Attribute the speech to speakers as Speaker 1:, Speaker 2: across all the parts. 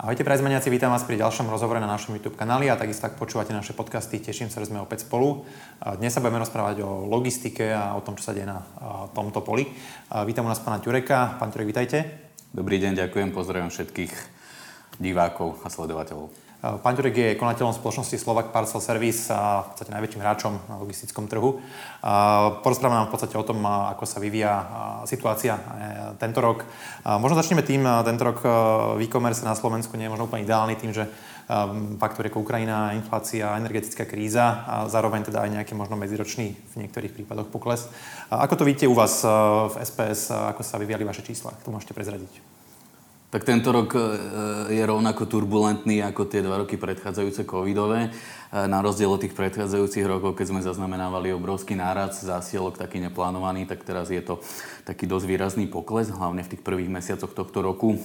Speaker 1: Ahojte prajzmeniaci, vítam vás pri ďalšom rozhovore na našom YouTube kanáli a takisto ak počúvate naše podcasty, teším sa, že sme opäť spolu. Dnes sa budeme rozprávať o logistike a o tom, čo sa deje na tomto poli. Vítam u nás pána Ťureka. Pán Ťurek, vítajte.
Speaker 2: Dobrý deň, ďakujem, pozdravujem všetkých divákov a sledovateľov.
Speaker 1: Pán Ďurek je konateľom spoločnosti Slovak Parcel Service a v podstate najväčším hráčom na logistickom trhu. Porozprávame nám v podstate o tom, ako sa vyvíja situácia e, tento rok. Možno začneme tým, tento rok e, e-commerce na Slovensku nie je možno úplne ideálny tým, že faktory ako Ukrajina, inflácia, energetická kríza a zároveň teda aj nejaký možno medziročný v niektorých prípadoch pokles. Ako to vidíte u vás e, v SPS, ako sa vyvíjali vaše čísla? To môžete prezradiť.
Speaker 2: Tak tento rok e, je rovnako turbulentný ako tie dva roky predchádzajúce covidové. E, na rozdiel od tých predchádzajúcich rokov, keď sme zaznamenávali obrovský nárad zásielok, taký neplánovaný, tak teraz je to taký dosť výrazný pokles, hlavne v tých prvých mesiacoch tohto roku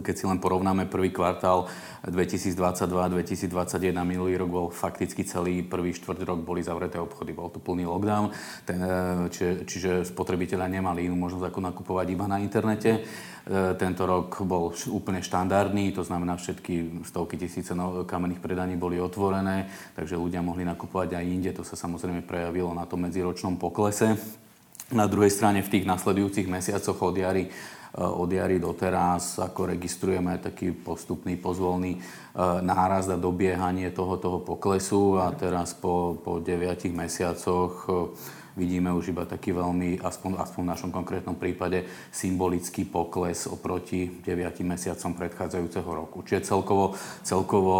Speaker 2: keď si len porovnáme prvý kvartál 2022-2021, minulý rok bol fakticky celý prvý štvrť rok boli zavreté obchody, bol to plný lockdown, ten, e, či, čiže spotrebitelia nemali inú možnosť ako nakupovať iba na internete. E, tento rok bol úplne štandardný, to znamená všetky stovky tisíce no, kamenných predaní boli otvorené, takže ľudia mohli nakupovať aj inde, to sa samozrejme prejavilo na tom medziročnom poklese. Na druhej strane v tých nasledujúcich mesiacoch od jary od jary doteraz, ako registrujeme taký postupný pozvolný eh, nárast a dobiehanie toho, toho poklesu a teraz po, po 9 mesiacoch eh, vidíme už iba taký veľmi, aspoň, aspoň v našom konkrétnom prípade, symbolický pokles oproti 9 mesiacom predchádzajúceho roku. Čiže celkovo, celkovo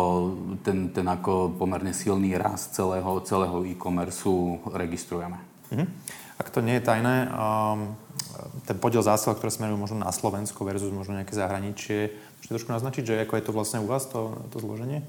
Speaker 2: ten, ten ako pomerne silný rast celého, celého e-commerce registrujeme.
Speaker 1: Mm-hmm. Ak to nie je tajné, um ten podiel zásiel, ktoré smerujú možno na Slovensko versus možno nejaké zahraničie. Môžete trošku naznačiť, že ako je to vlastne u vás, to, to zloženie?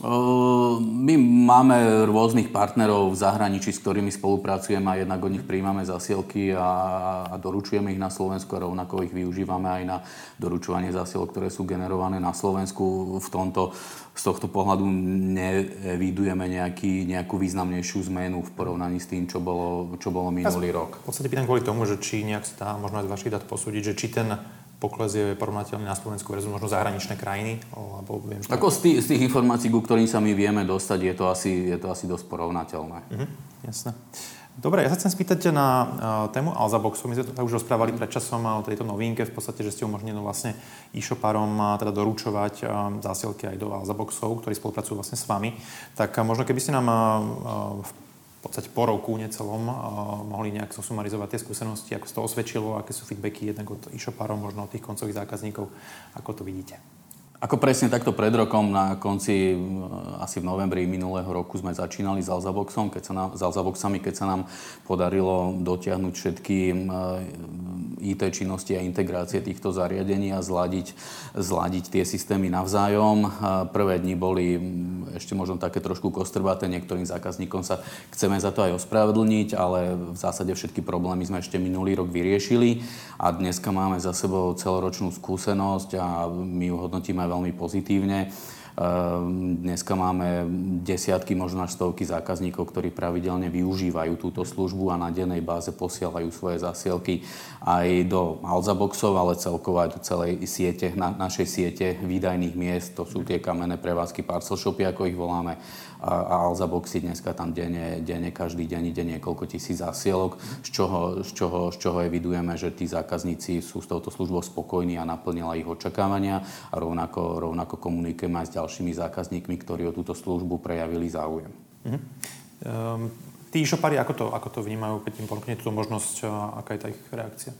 Speaker 2: My máme rôznych partnerov v zahraničí, s ktorými spolupracujeme a jednak od nich príjmame zasielky a, a doručujeme ich na Slovensku a rovnako ich využívame aj na doručovanie zasielok, ktoré sú generované na Slovensku. V tomto, z tohto pohľadu nevidujeme nejaký, nejakú významnejšiu zmenu v porovnaní s tým, čo bolo, čo bolo minulý
Speaker 1: ja
Speaker 2: rok.
Speaker 1: V podstate pýtam kvôli tomu, že či nejak sa dá možno aj z vašich dát posúdiť, že či ten pokles je porovnateľný na Slovensku versus možno zahraničné krajiny? Alebo
Speaker 2: viem, Ako z tých, z tých informácií, ku ktorým sa my vieme dostať, je to asi, je to asi dosť porovnateľné.
Speaker 1: Mhm, jasné. Dobre, ja sa chcem spýtať na uh, tému Alzaboxu. My sme to už rozprávali pred časom o tejto novinke, v podstate, že ste umožnili vlastne e-shoparom uh, teda doručovať uh, zásielky aj do Alzaboxov, ktorí spolupracujú vlastne s vami. Tak uh, možno keby ste nám uh, v v podstate po roku necelom mohli nejak zosumarizovať tie skúsenosti, ako sa to osvedčilo, aké sú feedbacky jednak od e-shopárov, možno od tých koncových zákazníkov. Ako to vidíte?
Speaker 2: Ako presne takto pred rokom, na konci, asi v novembri minulého roku sme začínali s Alzaboxom, keď sa nám, s Alzaboxami, keď sa nám podarilo dotiahnuť všetky IT činnosti a integrácie týchto zariadení a zladiť, zladiť tie systémy navzájom. Prvé dni boli ešte možno také trošku kostrbaté, niektorým zákazníkom sa chceme za to aj ospravedlniť, ale v zásade všetky problémy sme ešte minulý rok vyriešili a dneska máme za sebou celoročnú skúsenosť a my ju hodnotíme veľmi pozitívne. Ehm, dneska máme desiatky, možno až stovky zákazníkov, ktorí pravidelne využívajú túto službu a na dennej báze posielajú svoje zasielky aj do Alzaboxov, ale celkovo aj do celej siete, na, našej siete výdajných miest. To sú tie kamenné prevádzky parcel shopy, ako ich voláme a Alza Boxy dneska tam denne, denne každý deň ide niekoľko tisíc zásielok, z čoho, z, čoho, z čoho evidujeme, že tí zákazníci sú s touto službou spokojní a naplnila ich očakávania a rovnako, rovnako komunikujeme aj s ďalšími zákazníkmi, ktorí o túto službu prejavili záujem. Mm-hmm.
Speaker 1: Um, tí shopári, ako to, ako to vnímajú, keď im ponúkne túto možnosť, aká je tá ich reakcia?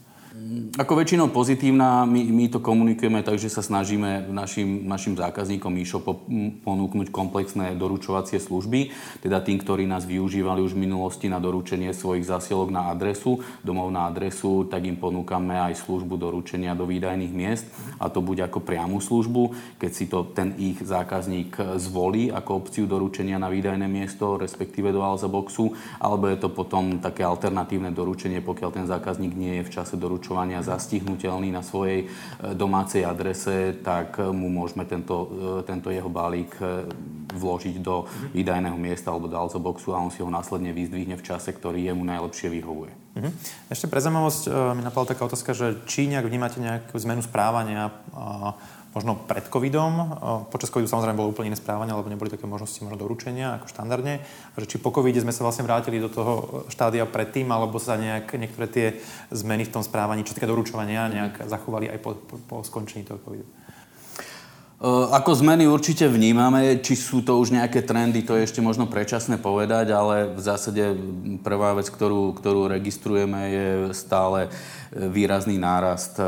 Speaker 2: Ako väčšinou pozitívna, my, my to komunikujeme tak, že sa snažíme našim, našim zákazníkom e-shopu ponúknuť komplexné doručovacie služby, teda tým, ktorí nás využívali už v minulosti na doručenie svojich zasielok na adresu, domov na adresu, tak im ponúkame aj službu doručenia do výdajných miest a to buď ako priamu službu, keď si to ten ich zákazník zvolí ako opciu doručenia na výdajné miesto, respektíve do Alzaboxu, alebo je to potom také alternatívne doručenie, pokiaľ ten zákazník nie je v čase doručenia doručovania zastihnutelný na svojej e, domácej adrese, tak mu môžeme tento, e, tento jeho balík vložiť do výdajného miesta alebo do Alzoboxu a on si ho následne vyzdvihne v čase, ktorý jemu najlepšie vyhovuje.
Speaker 1: Mhm. Ešte pre zaujímavosť mi napadla taká otázka, že či nejak vnímate nejakú zmenu správania možno pred covidom. Počas covidu samozrejme bolo úplne iné správanie, lebo neboli také možnosti možno doručenia ako štandardne. Že či po covide sme sa vlastne vrátili do toho štádia predtým, alebo sa nejak, niektoré tie zmeny v tom správaní, čo týka doručovania, nejak zachovali aj po, po, po skončení toho covidu.
Speaker 2: Ako zmeny určite vnímame, či sú to už nejaké trendy, to je ešte možno predčasné povedať, ale v zásade prvá vec, ktorú, ktorú registrujeme, je stále výrazný nárast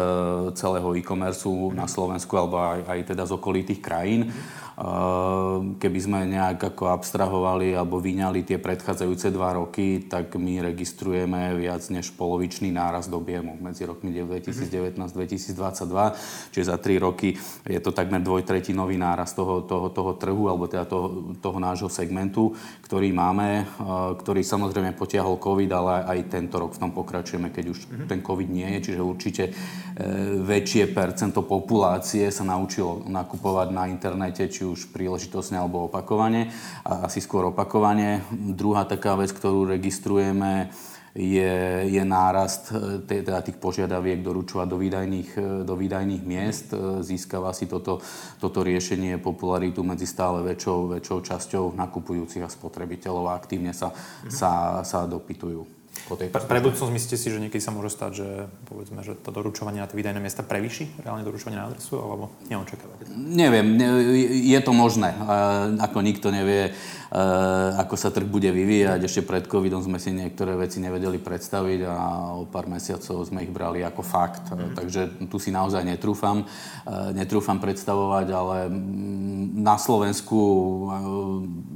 Speaker 2: celého e-commerce na Slovensku alebo aj, aj teda z okolitých krajín. Ehm, keby sme nejak ako abstrahovali alebo vyňali tie predchádzajúce dva roky, tak my registrujeme viac než polovičný náraz objemu medzi rokmi 2019-2022, čiže za tri roky je to takmer dvojtretinový náraz toho, toho, toho trhu alebo teda toho, toho nášho segmentu, ktorý máme, ehm, ktorý samozrejme potiahol COVID, ale aj tento rok v tom pokračujeme, keď už mhm. ten COVID nie je, čiže určite ehm, väčšie percento populácie sa naučilo nakupovať na internete, či už príležitosne alebo opakovane, a asi skôr opakovane. Druhá taká vec, ktorú registrujeme, je, je nárast e, teda tých požiadaviek doručovať do výdajných, e, do výdajných miest. E, získava si toto, toto riešenie popularitu medzi stále väčšou, väčšou časťou nakupujúcich a spotrebiteľov a aktívne sa, sa, sa dopytujú
Speaker 1: po Pre, pre budúcnosť myslíte si, že niekedy sa môže stať, že povedzme, že to doručovanie na tie výdajné miesta prevyší reálne doručovanie na adresu, alebo neočakávate?
Speaker 2: Neviem, je to možné. Ako nikto nevie, ako sa trh bude vyvíjať. Ešte pred covidom sme si niektoré veci nevedeli predstaviť a o pár mesiacov sme ich brali ako fakt. Mm. Takže tu si naozaj netrúfam, netrúfam predstavovať, ale na Slovensku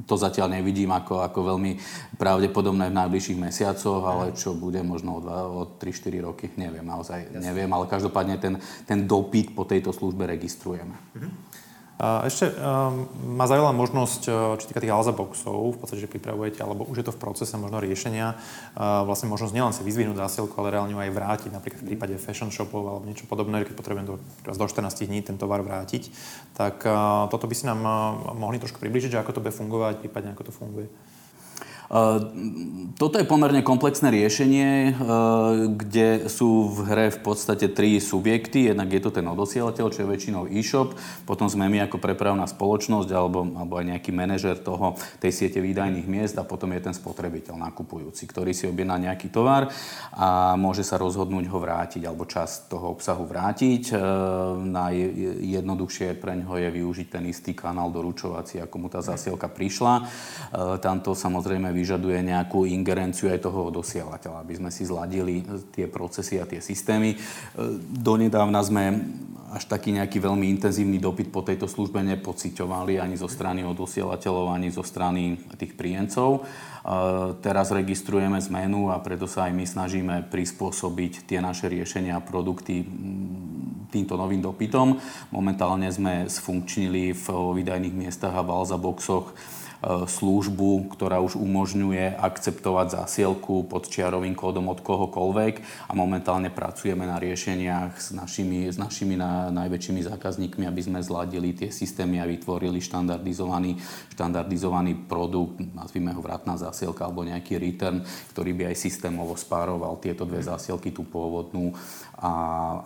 Speaker 2: to zatiaľ nevidím ako, ako veľmi pravdepodobné v najbližších mesiacoch, ale čo bude možno o, o 3-4 roky, neviem, naozaj Jasne. neviem, ale každopádne ten, ten dopyt po tejto službe registrujeme.
Speaker 1: Mhm. Ešte um, ma zaujala možnosť, e, čo týka tých Alza boxov, v podstate, že pripravujete, alebo už je to v procese možno riešenia, uh, vlastne možnosť nielen si vyzvihnúť zásielku, ale reálne ju aj vrátiť, napríklad v prípade fashion shopov alebo niečo podobné, keď potrebujem do, do 14 dní ten tovar vrátiť. Tak uh, toto by si nám uh, mohli trošku približiť, že ako to bude fungovať, prípadne ako to funguje.
Speaker 2: Toto je pomerne komplexné riešenie, kde sú v hre v podstate tri subjekty. Jednak je to ten odosielateľ, čo je väčšinou e-shop, potom sme my ako prepravná spoločnosť alebo, alebo aj nejaký manažer toho, tej siete výdajných miest a potom je ten spotrebiteľ nakupujúci, ktorý si objedná nejaký tovar a môže sa rozhodnúť ho vrátiť alebo čas toho obsahu vrátiť. Najjednoduchšie pre ňoho je využiť ten istý kanál doručovací, ako mu tá zasielka prišla. Tamto samozrejme vyžaduje nejakú ingerenciu aj toho dosielateľa, aby sme si zladili tie procesy a tie systémy. Donedávna sme až taký nejaký veľmi intenzívny dopyt po tejto službe nepociťovali ani zo strany odosielateľov, ani zo strany tých príjemcov. Teraz registrujeme zmenu a preto sa aj my snažíme prispôsobiť tie naše riešenia a produkty týmto novým dopytom. Momentálne sme sfunkčnili v vydajných miestach a v Alza boxoch E, službu, ktorá už umožňuje akceptovať zásielku pod čiarovým kódom od kohokoľvek a momentálne pracujeme na riešeniach s našimi, s našimi na, najväčšími zákazníkmi, aby sme zladili tie systémy a vytvorili štandardizovaný, štandardizovaný produkt, nazvime ho vratná zásielka alebo nejaký return, ktorý by aj systémovo spároval tieto dve zásielky, tú pôvodnú a,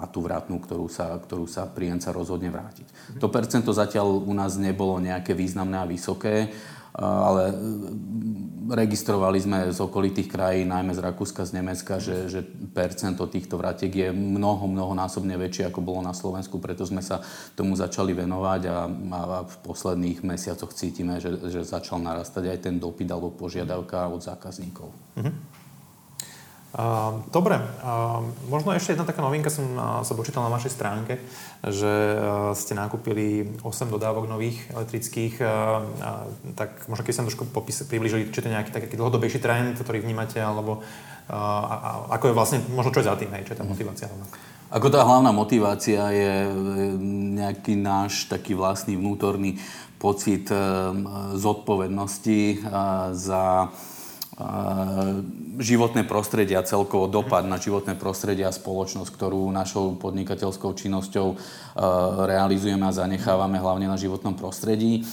Speaker 2: a tú vratnú, ktorú sa, ktorú sa príjemca rozhodne vrátiť. To percento zatiaľ u nás nebolo nejaké významné a vysoké ale e, registrovali sme z okolitých krajín, najmä z Rakúska, z Nemecka, že, že percento týchto vratiek je mnoho, mnoho násobne väčšie, ako bolo na Slovensku, preto sme sa tomu začali venovať a, a v posledných mesiacoch cítime, že, že začal narastať aj ten dopyt alebo požiadavka od zákazníkov. Mm-hmm.
Speaker 1: Dobre, možno ešte jedna taká novinka, som sa dočítal na vašej stránke, že ste nakúpili 8 dodávok nových elektrických, tak možno keď sa trošku popis, približili, či to je nejaký taký dlhodobejší trend, ktorý vnímate, alebo a, a, ako je vlastne, možno čo je za tým, hej, čo je tá motivácia hlavná?
Speaker 2: Ako tá hlavná motivácia je e, nejaký náš taký vlastný vnútorný pocit e, zodpovednosti za životné prostredie a celkovo dopad na životné prostredie a spoločnosť, ktorú našou podnikateľskou činnosťou realizujeme a zanechávame hlavne na životnom prostredí.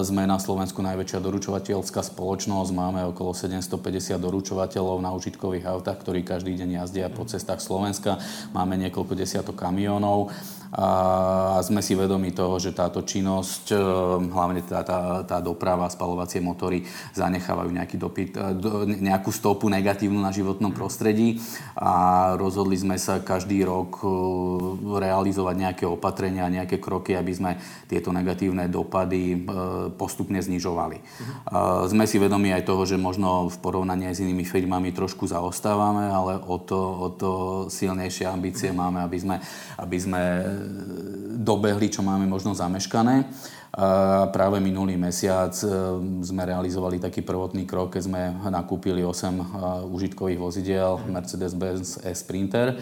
Speaker 2: Sme na Slovensku najväčšia doručovateľská spoločnosť, máme okolo 750 doručovateľov na užitkových autách, ktorí každý deň jazdia po cestách Slovenska. Máme niekoľko desiatok kamionov a sme si vedomi toho, že táto činnosť, e, hlavne tá, tá, tá doprava, spalovacie motory zanechávajú nejaký dopyt, e, nejakú stopu negatívnu na životnom prostredí a rozhodli sme sa každý rok e, realizovať nejaké opatrenia, nejaké kroky, aby sme tieto negatívne dopady postupne znižovali. Uh-huh. Sme si vedomi aj toho, že možno v porovnaní s inými firmami trošku zaostávame, ale o to, o to silnejšie ambície máme, aby sme, aby sme dobehli, čo máme možno zameškané. A práve minulý mesiac e, sme realizovali taký prvotný krok, keď sme nakúpili 8 e, užitkových vozidiel Mercedes-Benz E-Sprinter, e,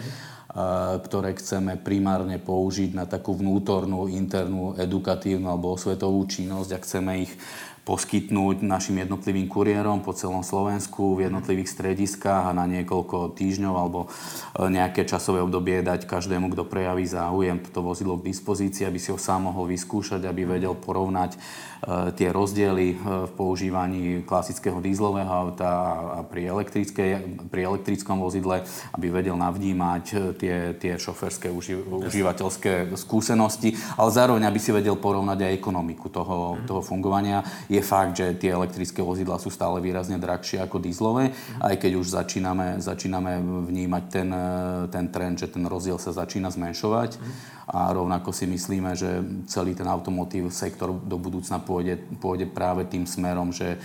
Speaker 2: ktoré chceme primárne použiť na takú vnútornú, internú, edukatívnu alebo osvetovú činnosť a chceme ich poskytnúť našim jednotlivým kuriérom po celom Slovensku v jednotlivých strediskách a na niekoľko týždňov alebo e, nejaké časové obdobie dať každému, kto prejaví záujem toto vozidlo k dispozícii, aby si ho sám mohol vyskúšať, aby vedel porovnať E, tie rozdiely e, v používaní klasického dízlového auta a pri, pri elektrickom vozidle, aby vedel navnímať tie, tie šoferské uži, užívateľské skúsenosti, ale zároveň aby si vedel porovnať aj ekonomiku toho, toho fungovania. Je fakt, že tie elektrické vozidla sú stále výrazne drahšie ako dízlové, aj keď už začíname, začíname vnímať ten, ten trend, že ten rozdiel sa začína zmenšovať. A rovnako si myslíme, že celý ten automotív sektor do budúcna pôjde, pôjde práve tým smerom, že e,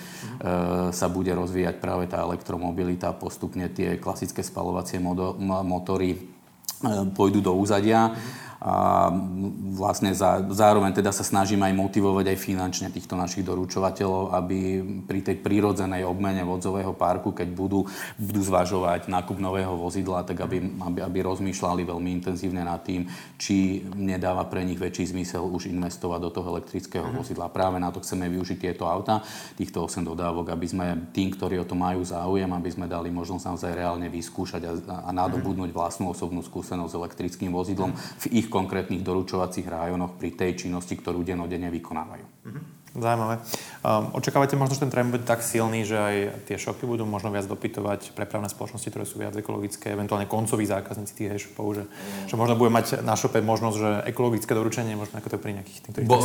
Speaker 2: sa bude rozvíjať práve tá elektromobilita, postupne tie klasické spalovacie motory e, pôjdu do úzadia. Mm a vlastne za, zároveň teda sa snažíme aj motivovať aj finančne týchto našich doručovateľov, aby pri tej prírodzenej obmene vodzového parku, keď budú, budú zvažovať nákup nového vozidla, tak aby, aby, aby rozmýšľali veľmi intenzívne nad tým, či nedáva pre nich väčší zmysel už investovať do toho elektrického uh-huh. vozidla. Práve na to chceme využiť tieto auta, týchto 8 dodávok, aby sme tým, ktorí o to majú záujem, aby sme dali možnosť naozaj reálne vyskúšať a, a nadobudnúť vlastnú osobnú skúsenosť s elektrickým vozidlom v ich konkrétnych doručovacích rájonoch pri tej činnosti, ktorú denodene vykonávajú.
Speaker 1: Mhm. Zaujímavé. Um, očakávate možno, že ten trend bude tak silný, že aj tie shopy budú možno viac dopytovať prepravné spoločnosti, ktoré sú viac ekologické, eventuálne koncoví zákazníci tých e-shopov, že, mm. že možno bude mať na shope možnosť, že ekologické doručenie, možno ako to pri nejakých tých,
Speaker 2: bol,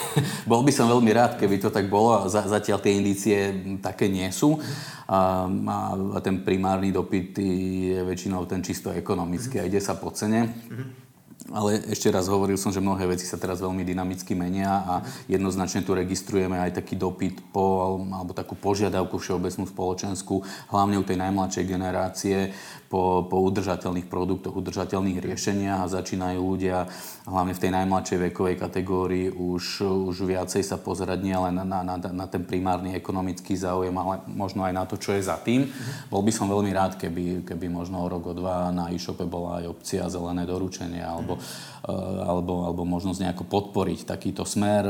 Speaker 2: bol by som veľmi rád, keby to tak bolo. Zatiaľ tie indície také nie sú. A, a ten primárny dopyt je väčšinou ten čisto ekonomický a ide sa po cene. Mm-hmm. Ale ešte raz hovoril som, že mnohé veci sa teraz veľmi dynamicky menia a jednoznačne tu registrujeme aj taký dopyt po, alebo takú požiadavku všeobecnú spoločenskú, hlavne u tej najmladšej generácie, po, po udržateľných produktoch, udržateľných riešeniach a začínajú ľudia hlavne v tej najmladšej vekovej kategórii už, už viacej sa pozerať nielen na, na, na, ten primárny ekonomický záujem, ale možno aj na to, čo je za tým. Bol by som veľmi rád, keby, keby možno o rok, o dva na e-shope bola aj opcia zelené doručenie alebo mm-hmm Eh, alebo, alebo možnosť nejako podporiť takýto smer.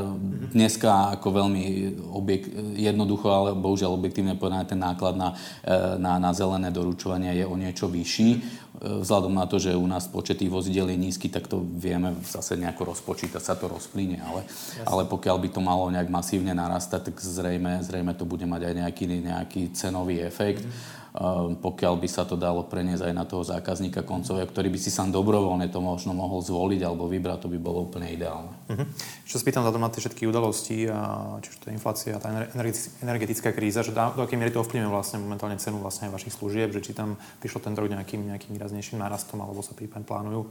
Speaker 2: Dneska ako veľmi objek- jednoducho, ale bohužiaľ objektívne povedané, ten náklad na, eh, na, na zelené doručovanie je o niečo vyšší. Eh, vzhľadom na to, že u nás počet tých vozidel je nízky, tak to vieme zase nejako rozpočítať, sa to rozplyne. Ale, ale pokiaľ by to malo nejak masívne narastať, tak zrejme, zrejme to bude mať aj nejaký, nejaký cenový efekt. Mm pokiaľ by sa to dalo preniesť aj na toho zákazníka koncového, ktorý by si sám dobrovoľne to možno mohol zvoliť alebo vybrať, to by bolo úplne ideálne. Uh-huh.
Speaker 1: Čo spýtam na tie všetky udalosti, či už to je inflácia, tá energetická kríza, že do akej miery to ovplyvňuje vlastne momentálne cenu vlastne aj vašich služieb, že či tam prišlo ten rok nejakým, nejakým výraznejším nárastom alebo sa prípadne plánujú?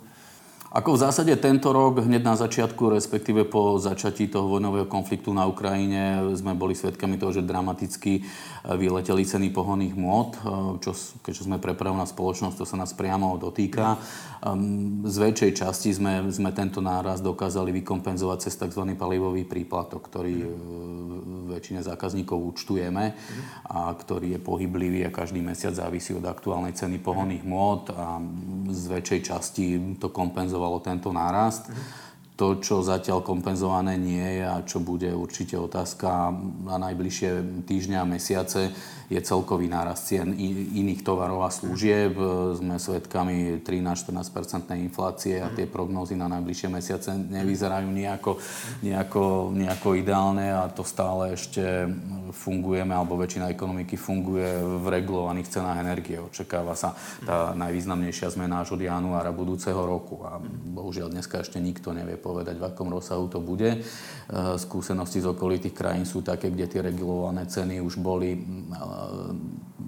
Speaker 2: Ako v zásade tento rok, hneď na začiatku, respektíve po začatí toho vojnového konfliktu na Ukrajine, sme boli svedkami toho, že dramaticky e, vyleteli ceny pohonných môd, e, čo, keďže sme prepravná spoločnosť, to sa nás priamo dotýka. Z väčšej časti sme, sme tento náraz dokázali vykompenzovať cez tzv. palivový príplatok, ktorý e, väčšine zákazníkov účtujeme a ktorý je pohyblivý a každý mesiac závisí od aktuálnej ceny pohonných môd a z väčšej časti to kompenzovať kompenzovalo tento nárast. To, čo zatiaľ kompenzované nie je a čo bude určite otázka na najbližšie týždňa a mesiace, je celkový nárast cien iných tovarov a služieb. Sme svedkami 13-14% inflácie a tie prognózy na najbližšie mesiace nevyzerajú nejako, nejako, nejako ideálne a to stále ešte fungujeme, alebo väčšina ekonomiky funguje v regulovaných cenách energie. Očakáva sa tá najvýznamnejšia zmena až od januára budúceho roku. A bohužiaľ dneska ešte nikto nevie povedať, v akom rozsahu to bude. Skúsenosti z okolitých krajín sú také, kde tie regulované ceny už boli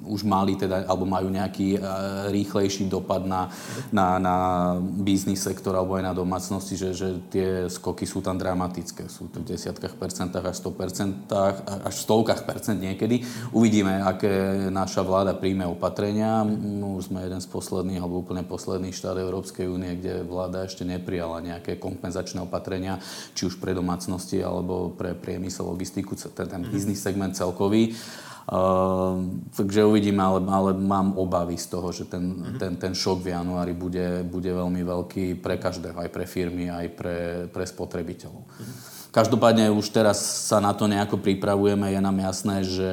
Speaker 2: už mali teda, alebo majú nejaký rýchlejší dopad na, na, na biznis sektor alebo aj na domácnosti, že, že tie skoky sú tam dramatické. Sú to v desiatkách percentách až 100 percentách, až v stovkách percent niekedy. Uvidíme, aké naša vláda príjme opatrenia. No, už sme jeden z posledných, alebo úplne posledných štát Európskej únie, kde vláda ešte neprijala nejaké kompenzačné opatrenia, či už pre domácnosti alebo pre priemysel, logistiku, ten, ten biznis segment celkový. Uh, takže uvidíme, ale, ale mám obavy z toho, že ten, mm-hmm. ten, ten šok v januári bude, bude veľmi veľký pre každého, aj pre firmy, aj pre, pre spotrebiteľov. Mm-hmm. Každopádne už teraz sa na to nejako pripravujeme, je nám jasné, že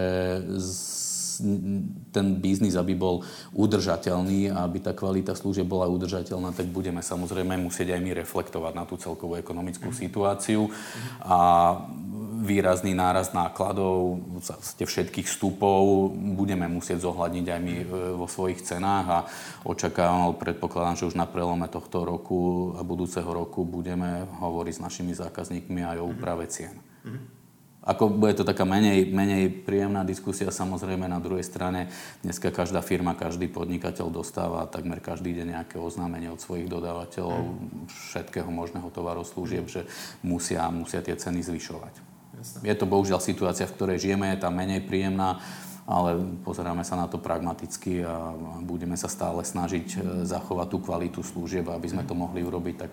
Speaker 2: ten biznis, aby bol udržateľný a aby tá kvalita služieb bola udržateľná, tak budeme samozrejme musieť aj my reflektovať na tú celkovú ekonomickú situáciu a výrazný náraz nákladov, všetkých vstupov budeme musieť zohľadniť aj my e, vo svojich cenách a očakávam, predpokladám, že už na prelome tohto roku a budúceho roku budeme hovoriť s našimi zákazníkmi aj o úprave cien. Mm-hmm. Ako bude to taká menej, menej príjemná diskusia, samozrejme na druhej strane dneska každá firma, každý podnikateľ dostáva takmer každý deň nejaké oznámenie od svojich dodávateľov mm. všetkého možného tovaru služieb, že musia, musia tie ceny zvyšovať. Je to bohužiaľ situácia, v ktorej žijeme, je tá menej príjemná, ale pozeráme sa na to pragmaticky a budeme sa stále snažiť e, zachovať tú kvalitu služieb, aby sme to mohli urobiť tak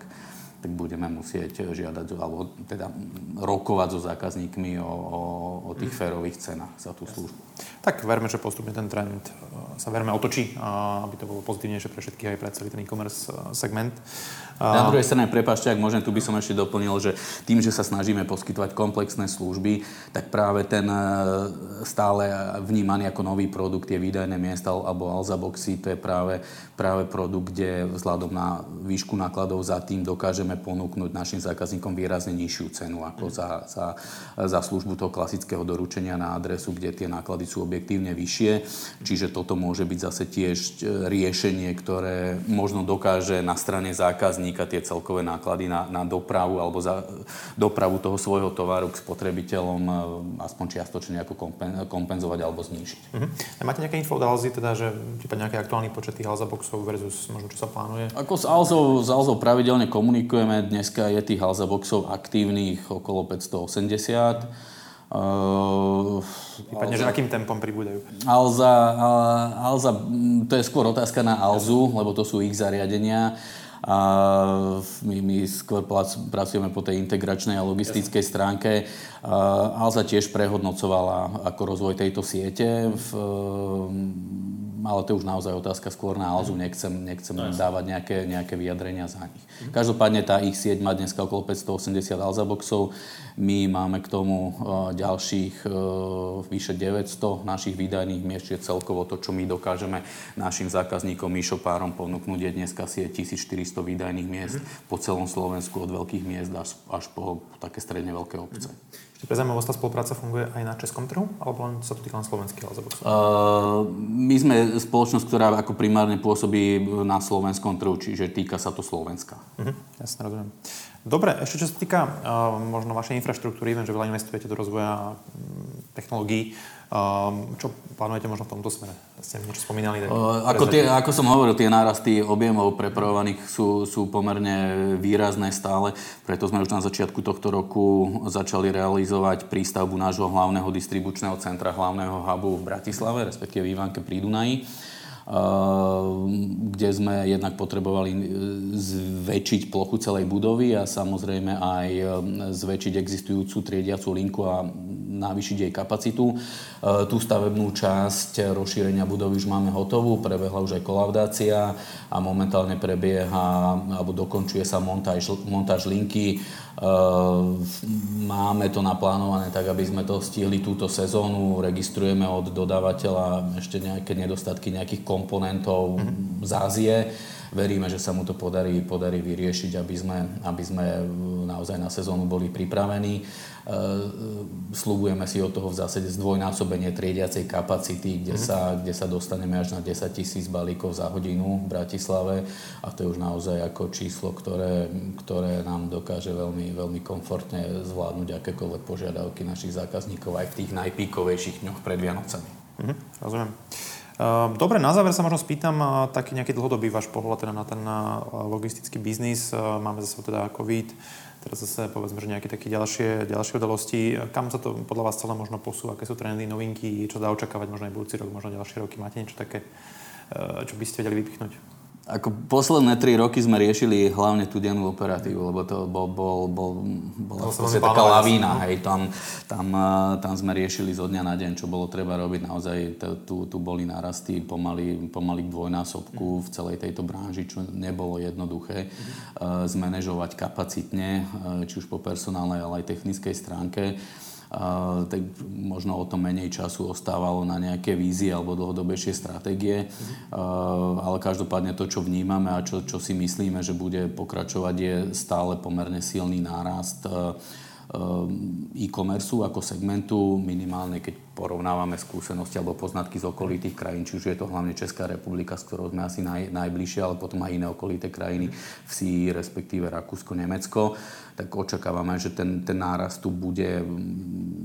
Speaker 2: tak budeme musieť žiadať, alebo teda rokovať so zákazníkmi o, o, o tých férových cenách za tú službu.
Speaker 1: Tak verme, že postupne ten trend e, sa verme otočí, aby to bolo pozitívnejšie pre všetkých aj pre celý ten e-commerce e, segment.
Speaker 2: Na druhej strane, prepáčte, ak môžem, tu by som ešte doplnil, že tým, že sa snažíme poskytovať komplexné služby, tak práve ten e, stále vnímaný ako nový produkt je výdajné miesta alebo Alza Boxy, to je práve, práve produkt, kde vzhľadom na výšku nákladov za tým dokážeme ponúknuť našim zákazníkom výrazne nižšiu cenu ako za, za, za službu toho klasického doručenia na adresu, kde tie náklady sú objektívne vyššie. Čiže toto môže byť zase tiež e, riešenie, ktoré možno dokáže na strane zákazníka tie celkové náklady na, na dopravu alebo za dopravu toho svojho tovaru k spotrebiteľom e, aspoň čiastočne nejako kompenzovať alebo znížiť.
Speaker 1: Uh-huh. Máte nejaké info od Alzy, teda, že nejaký aktuálny počet tých Alza boxov versus možno čo sa plánuje?
Speaker 2: Ako s Alzou, s Alzou pravidelne komunikujeme. Dneska je tých Alza boxov aktívnych okolo 580.
Speaker 1: Uh, Prípadne, že akým tempom pribúdajú?
Speaker 2: Alza, Alza, to je skôr otázka na Alzu, lebo to sú ich zariadenia. A my, my skôr pracujeme po tej integračnej a logistickej stránke. Alza tiež prehodnocovala ako rozvoj tejto siete. V, ale to je už naozaj otázka skôr na Alzu, nechcem, nechcem no, dávať nejaké, nejaké vyjadrenia za nich. Každopádne tá ich sieť má dneska okolo 580 Alza boxov. My máme k tomu ďalších vyše 900 našich výdajných miest, čiže celkovo to, čo my dokážeme našim zákazníkom e-shopárom ponúknuť, je dneska sieť 1400 výdajných miest mm. po celom Slovensku od veľkých miest až, až po, také stredne veľké obce. Mm.
Speaker 1: Pre zaujímavosť, tá spolupráca funguje aj na českom trhu, alebo len sa to týka len slovenských
Speaker 2: Alzaboxov? Uh, my sme spoločnosť, ktorá ako primárne pôsobí na slovenskom trhu, čiže týka sa to Slovenska.
Speaker 1: Uh-huh, jasne, rozumiem. Dobre, ešte čo sa týka uh, možno vašej infraštruktúry, viem, že veľa investujete do rozvoja technológií. Um, čo plánujete možno v tomto smere? Ste niečo spomínali? Uh,
Speaker 2: ako, tie, ako som hovoril, tie nárasty objemov prepravovaných sú, sú pomerne výrazné stále, preto sme už na začiatku tohto roku začali realizovať prístavbu nášho hlavného distribučného centra, hlavného hubu v Bratislave, respektíve v Ivánke pri Dunaji kde sme jednak potrebovali zväčšiť plochu celej budovy a samozrejme aj zväčšiť existujúcu triediacu linku a navýšiť jej kapacitu. E, tú stavebnú časť rozšírenia budovy už máme hotovú, prebehla už aj kolaudácia a momentálne prebieha alebo dokončuje sa montáž, montáž linky. E, máme to naplánované tak, aby sme to stihli túto sezónu. Registrujeme od dodávateľa ešte nejaké nedostatky nejakých komponentov z Ázie veríme, že sa mu to podarí, podarí vyriešiť, aby sme, aby sme naozaj na sezónu boli pripravení. E, slúbujeme si od toho v zásade zdvojnásobenie triediacej kapacity, kde, mm. sa, kde sa dostaneme až na 10 tisíc balíkov za hodinu v Bratislave a to je už naozaj ako číslo, ktoré, ktoré nám dokáže veľmi, veľmi komfortne zvládnuť akékoľvek požiadavky našich zákazníkov aj v tých najpíkovejších dňoch pred Vianocami.
Speaker 1: Mm, rozumiem. Ehm, dobre, na záver sa možno spýtam taký nejaký dlhodobý váš pohľad teda na ten logistický biznis. Ehm, máme zase teda COVID, teraz zase povedzme, že nejaké také ďalšie, ďalšie udalosti. Kam sa to podľa vás celé možno posúva? Aké sú trendy, novinky? Čo dá očakávať možno aj budúci rok, možno ďalšie roky? Máte niečo také, čo by ste vedeli vypichnúť?
Speaker 2: Ako posledné tri roky sme riešili hlavne tú dennú operatívu, lebo to bol, bol, bol, bola to taká lavína. Hej, tam, tam, eh, tam sme riešili zo dňa na deň, čo bolo treba robiť. Naozaj tu, tu boli narasty pomaly, pomaly k dvojnásobku v celej tejto branži, čo nebolo jednoduché uh, zmanéžovať kapacitne, uh, či už po personálnej, ale aj technickej stránke tak možno o to menej času ostávalo na nejaké vízie alebo dlhodobejšie stratégie. Ale každopádne to, čo vnímame a čo, čo si myslíme, že bude pokračovať, je stále pomerne silný nárast e-commerce ako segmentu, minimálne keď porovnávame skúsenosti alebo poznatky z okolitých krajín, či už je to hlavne Česká republika, s ktorou sme asi naj, najbližšie, ale potom aj iné okolité krajiny v SII, respektíve Rakúsko, Nemecko tak očakávame, že ten, ten náraz tu bude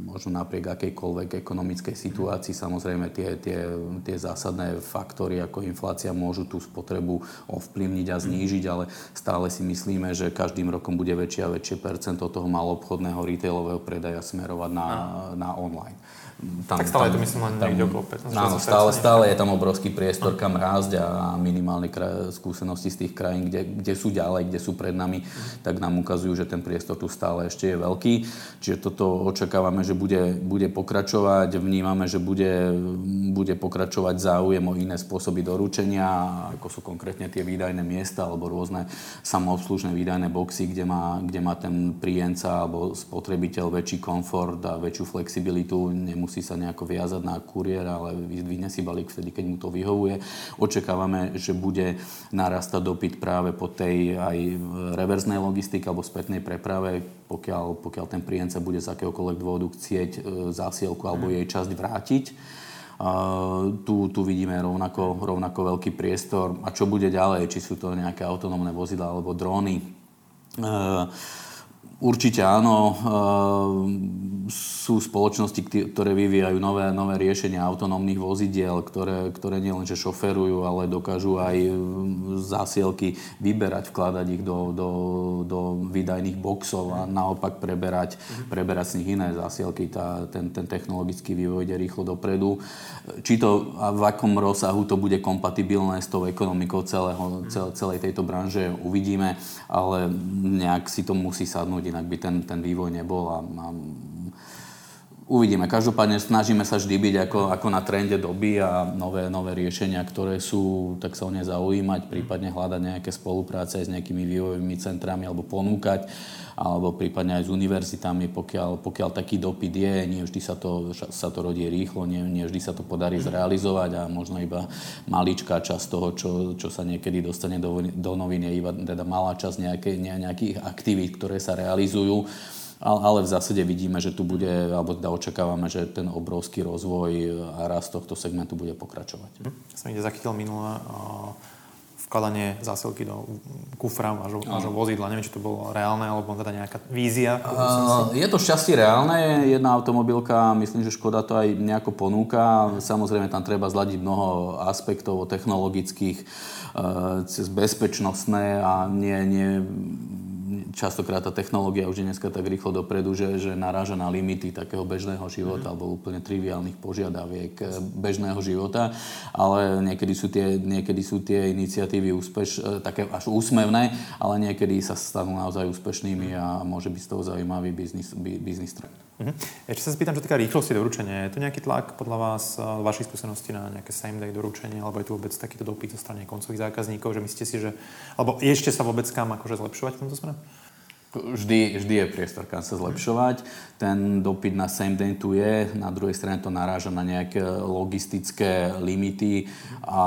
Speaker 2: možno napriek akejkoľvek ekonomickej situácii. Samozrejme tie, tie, tie zásadné faktory ako inflácia môžu tú spotrebu ovplyvniť a znížiť, ale stále si myslíme, že každým rokom bude väčšie a väčšie percento toho malobchodného retailového predaja smerovať na, na online.
Speaker 1: Tam, tak stále tam, je to myslím len tam, okolo 15
Speaker 2: Áno, stále, stále je tam obrovský priestor, kam rásť a minimálne skúsenosti z tých krajín, kde, kde sú ďalej, kde sú pred nami, mm. tak nám ukazujú, že ten priestor tu stále ešte je veľký. Čiže toto očakávame, že bude, bude pokračovať. Vnímame, že bude, bude pokračovať záujem o iné spôsoby doručenia, ako sú konkrétne tie výdajné miesta alebo rôzne samoobslužné výdajné boxy, kde má, kde má ten príjemca alebo spotrebiteľ väčší komfort a väčšiu flexibilitu. Nemusí nemusí sa nejako viazať na kuriéra, ale vyzdvihne si balík vtedy, keď mu to vyhovuje. Očakávame, že bude narastať dopyt práve po tej aj reverznej logistike alebo spätnej preprave, pokiaľ, pokiaľ ten príjemca bude z akéhokoľvek dôvodu chcieť e, zásielku alebo jej časť vrátiť. Uh, tu, tu vidíme rovnako, rovnako veľký priestor. A čo bude ďalej? Či sú to nejaké autonómne vozidla alebo dróny? Uh, Určite áno. Ehm, sú spoločnosti, ktoré vyvíjajú nové, nové riešenia autonómnych vozidiel, ktoré, ktoré nielenže šoferujú, ale dokážu aj ehm, zásielky vyberať, vkladať ich do, do, do výdajných boxov a naopak preberať, preberať z nich iné zásielky. Tá, ten, ten technologický vývoj ide rýchlo dopredu. Či to a v akom rozsahu to bude kompatibilné s tou ekonomikou celého, cel, celej tejto branže, uvidíme, ale nejak si to musí sadnúť inak by ten, ten vývoj nebol a, a Uvidíme. Každopádne snažíme sa vždy byť ako, ako na trende doby a nové, nové riešenia, ktoré sú, tak sa o ne zaujímať, prípadne hľadať nejaké spolupráce s nejakými vývojovými centrami alebo ponúkať, alebo prípadne aj s univerzitami, pokiaľ, pokiaľ taký dopyt je, nie vždy sa to, sa to rodí rýchlo, nie, nie vždy sa to podarí zrealizovať a možno iba maličká časť toho, čo, čo sa niekedy dostane do, do novín, iba teda malá časť nejaké, nejakých aktivít, ktoré sa realizujú ale v zásade vidíme, že tu bude, alebo teda očakávame, že ten obrovský rozvoj a rast tohto segmentu bude pokračovať. Hm.
Speaker 1: Ja som ide zachytil minulé vkladanie zásilky do kufra vášho, vášho vozidla. Neviem, či to bolo reálne, alebo teda nejaká vízia.
Speaker 2: Uh, je to šťastie reálne. Jedna automobilka, myslím, že Škoda to aj nejako ponúka. Samozrejme, tam treba zladiť mnoho aspektov technologických, cez bezpečnostné a nie, nie častokrát tá technológia už je dneska tak rýchlo dopredu, že, že naráža na limity takého bežného života mm. alebo úplne triviálnych požiadaviek eh, bežného života, ale niekedy sú tie, niekedy sú tie iniciatívy úspeš, eh, také až úsmevné, ale niekedy sa stanú naozaj úspešnými a môže byť z toho zaujímavý biznis, biznis trend.
Speaker 1: Mm-hmm. Ešte sa spýtam, čo týka rýchlosti doručenia. Je tu nejaký tlak podľa vás, eh, vašich skúseností na nejaké same day doručenie, alebo je tu vôbec takýto dopyt zo strany koncových zákazníkov, že myslíte si, že, alebo ešte sa vôbec kam akože zlepšovať v tomto smere?
Speaker 2: Vždy, vždy je priestor, kam sa zlepšovať. Ten dopyt na same day tu je, na druhej strane to naráža na nejaké logistické limity a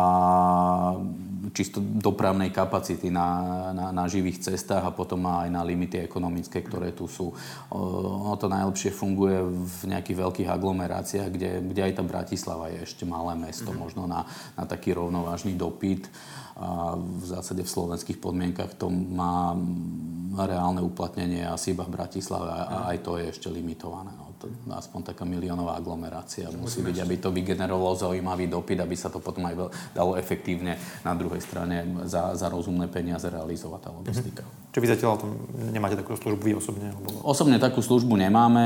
Speaker 2: čisto dopravnej kapacity na, na, na živých cestách a potom aj na limity ekonomické, ktoré tu sú. Ono to najlepšie funguje v nejakých veľkých aglomeráciách, kde, kde aj tá Bratislava je ešte malé mesto, mm-hmm. možno na, na taký rovnovážny dopyt. A v zásade v slovenských podmienkach to má reálne uplatnenie asi iba v Bratislave a aj to je ešte limitované. No to, aspoň taká miliónová aglomerácia musí byť, aby to vygenerovalo zaujímavý dopyt, aby sa to potom aj dalo efektívne na druhej strane za, za rozumné peniaze realizovať tá logistika.
Speaker 1: Mm-hmm. Čo vy zatiaľ tom nemáte takú službu vy osobne? Alebo...
Speaker 2: Osobne takú službu nemáme.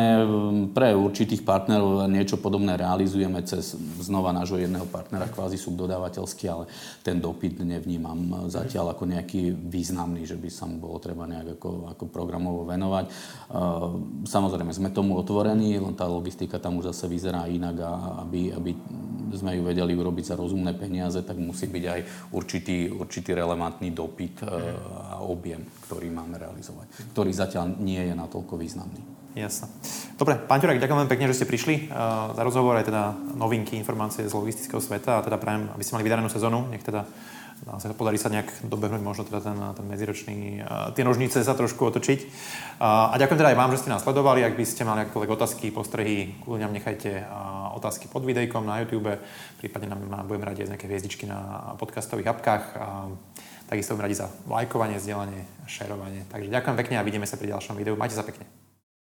Speaker 2: Pre určitých partnerov niečo podobné realizujeme cez znova nášho jedného partnera, kvázi subdodávateľský, ale ten dopyt nevnímam zatiaľ ako nejaký významný, že by sa mu bolo treba nejak ako, ako programovo venovať. Samozrejme, sme tomu otvorení riadení, len tá logistika tam už zase vyzerá inak a aby, aby sme ju vedeli urobiť za rozumné peniaze, tak musí byť aj určitý, určitý relevantný dopyt e, a objem, ktorý máme realizovať, ktorý zatiaľ nie je natoľko významný.
Speaker 1: Jasné. Dobre, pán Ťurák, ďakujem veľmi pekne, že ste prišli uh, za rozhovor aj teda novinky, informácie z logistického sveta a teda prajem, aby ste mali vydarenú sezónu. Nech teda sa podarí sa nejak dobehnúť možno teda ten, ten medziročný, tie nožnice sa trošku otočiť. A ďakujem teda aj vám, že ste nás sledovali. Ak by ste mali akékoľvek otázky, postrehy, kľudne nechajte otázky pod videjkom na YouTube, prípadne nám budeme radi aj nejaké hviezdičky na podcastových apkách. A takisto budeme radi za lajkovanie, zdieľanie, šerovanie. Takže ďakujem pekne a vidíme sa pri ďalšom videu. Majte sa pekne.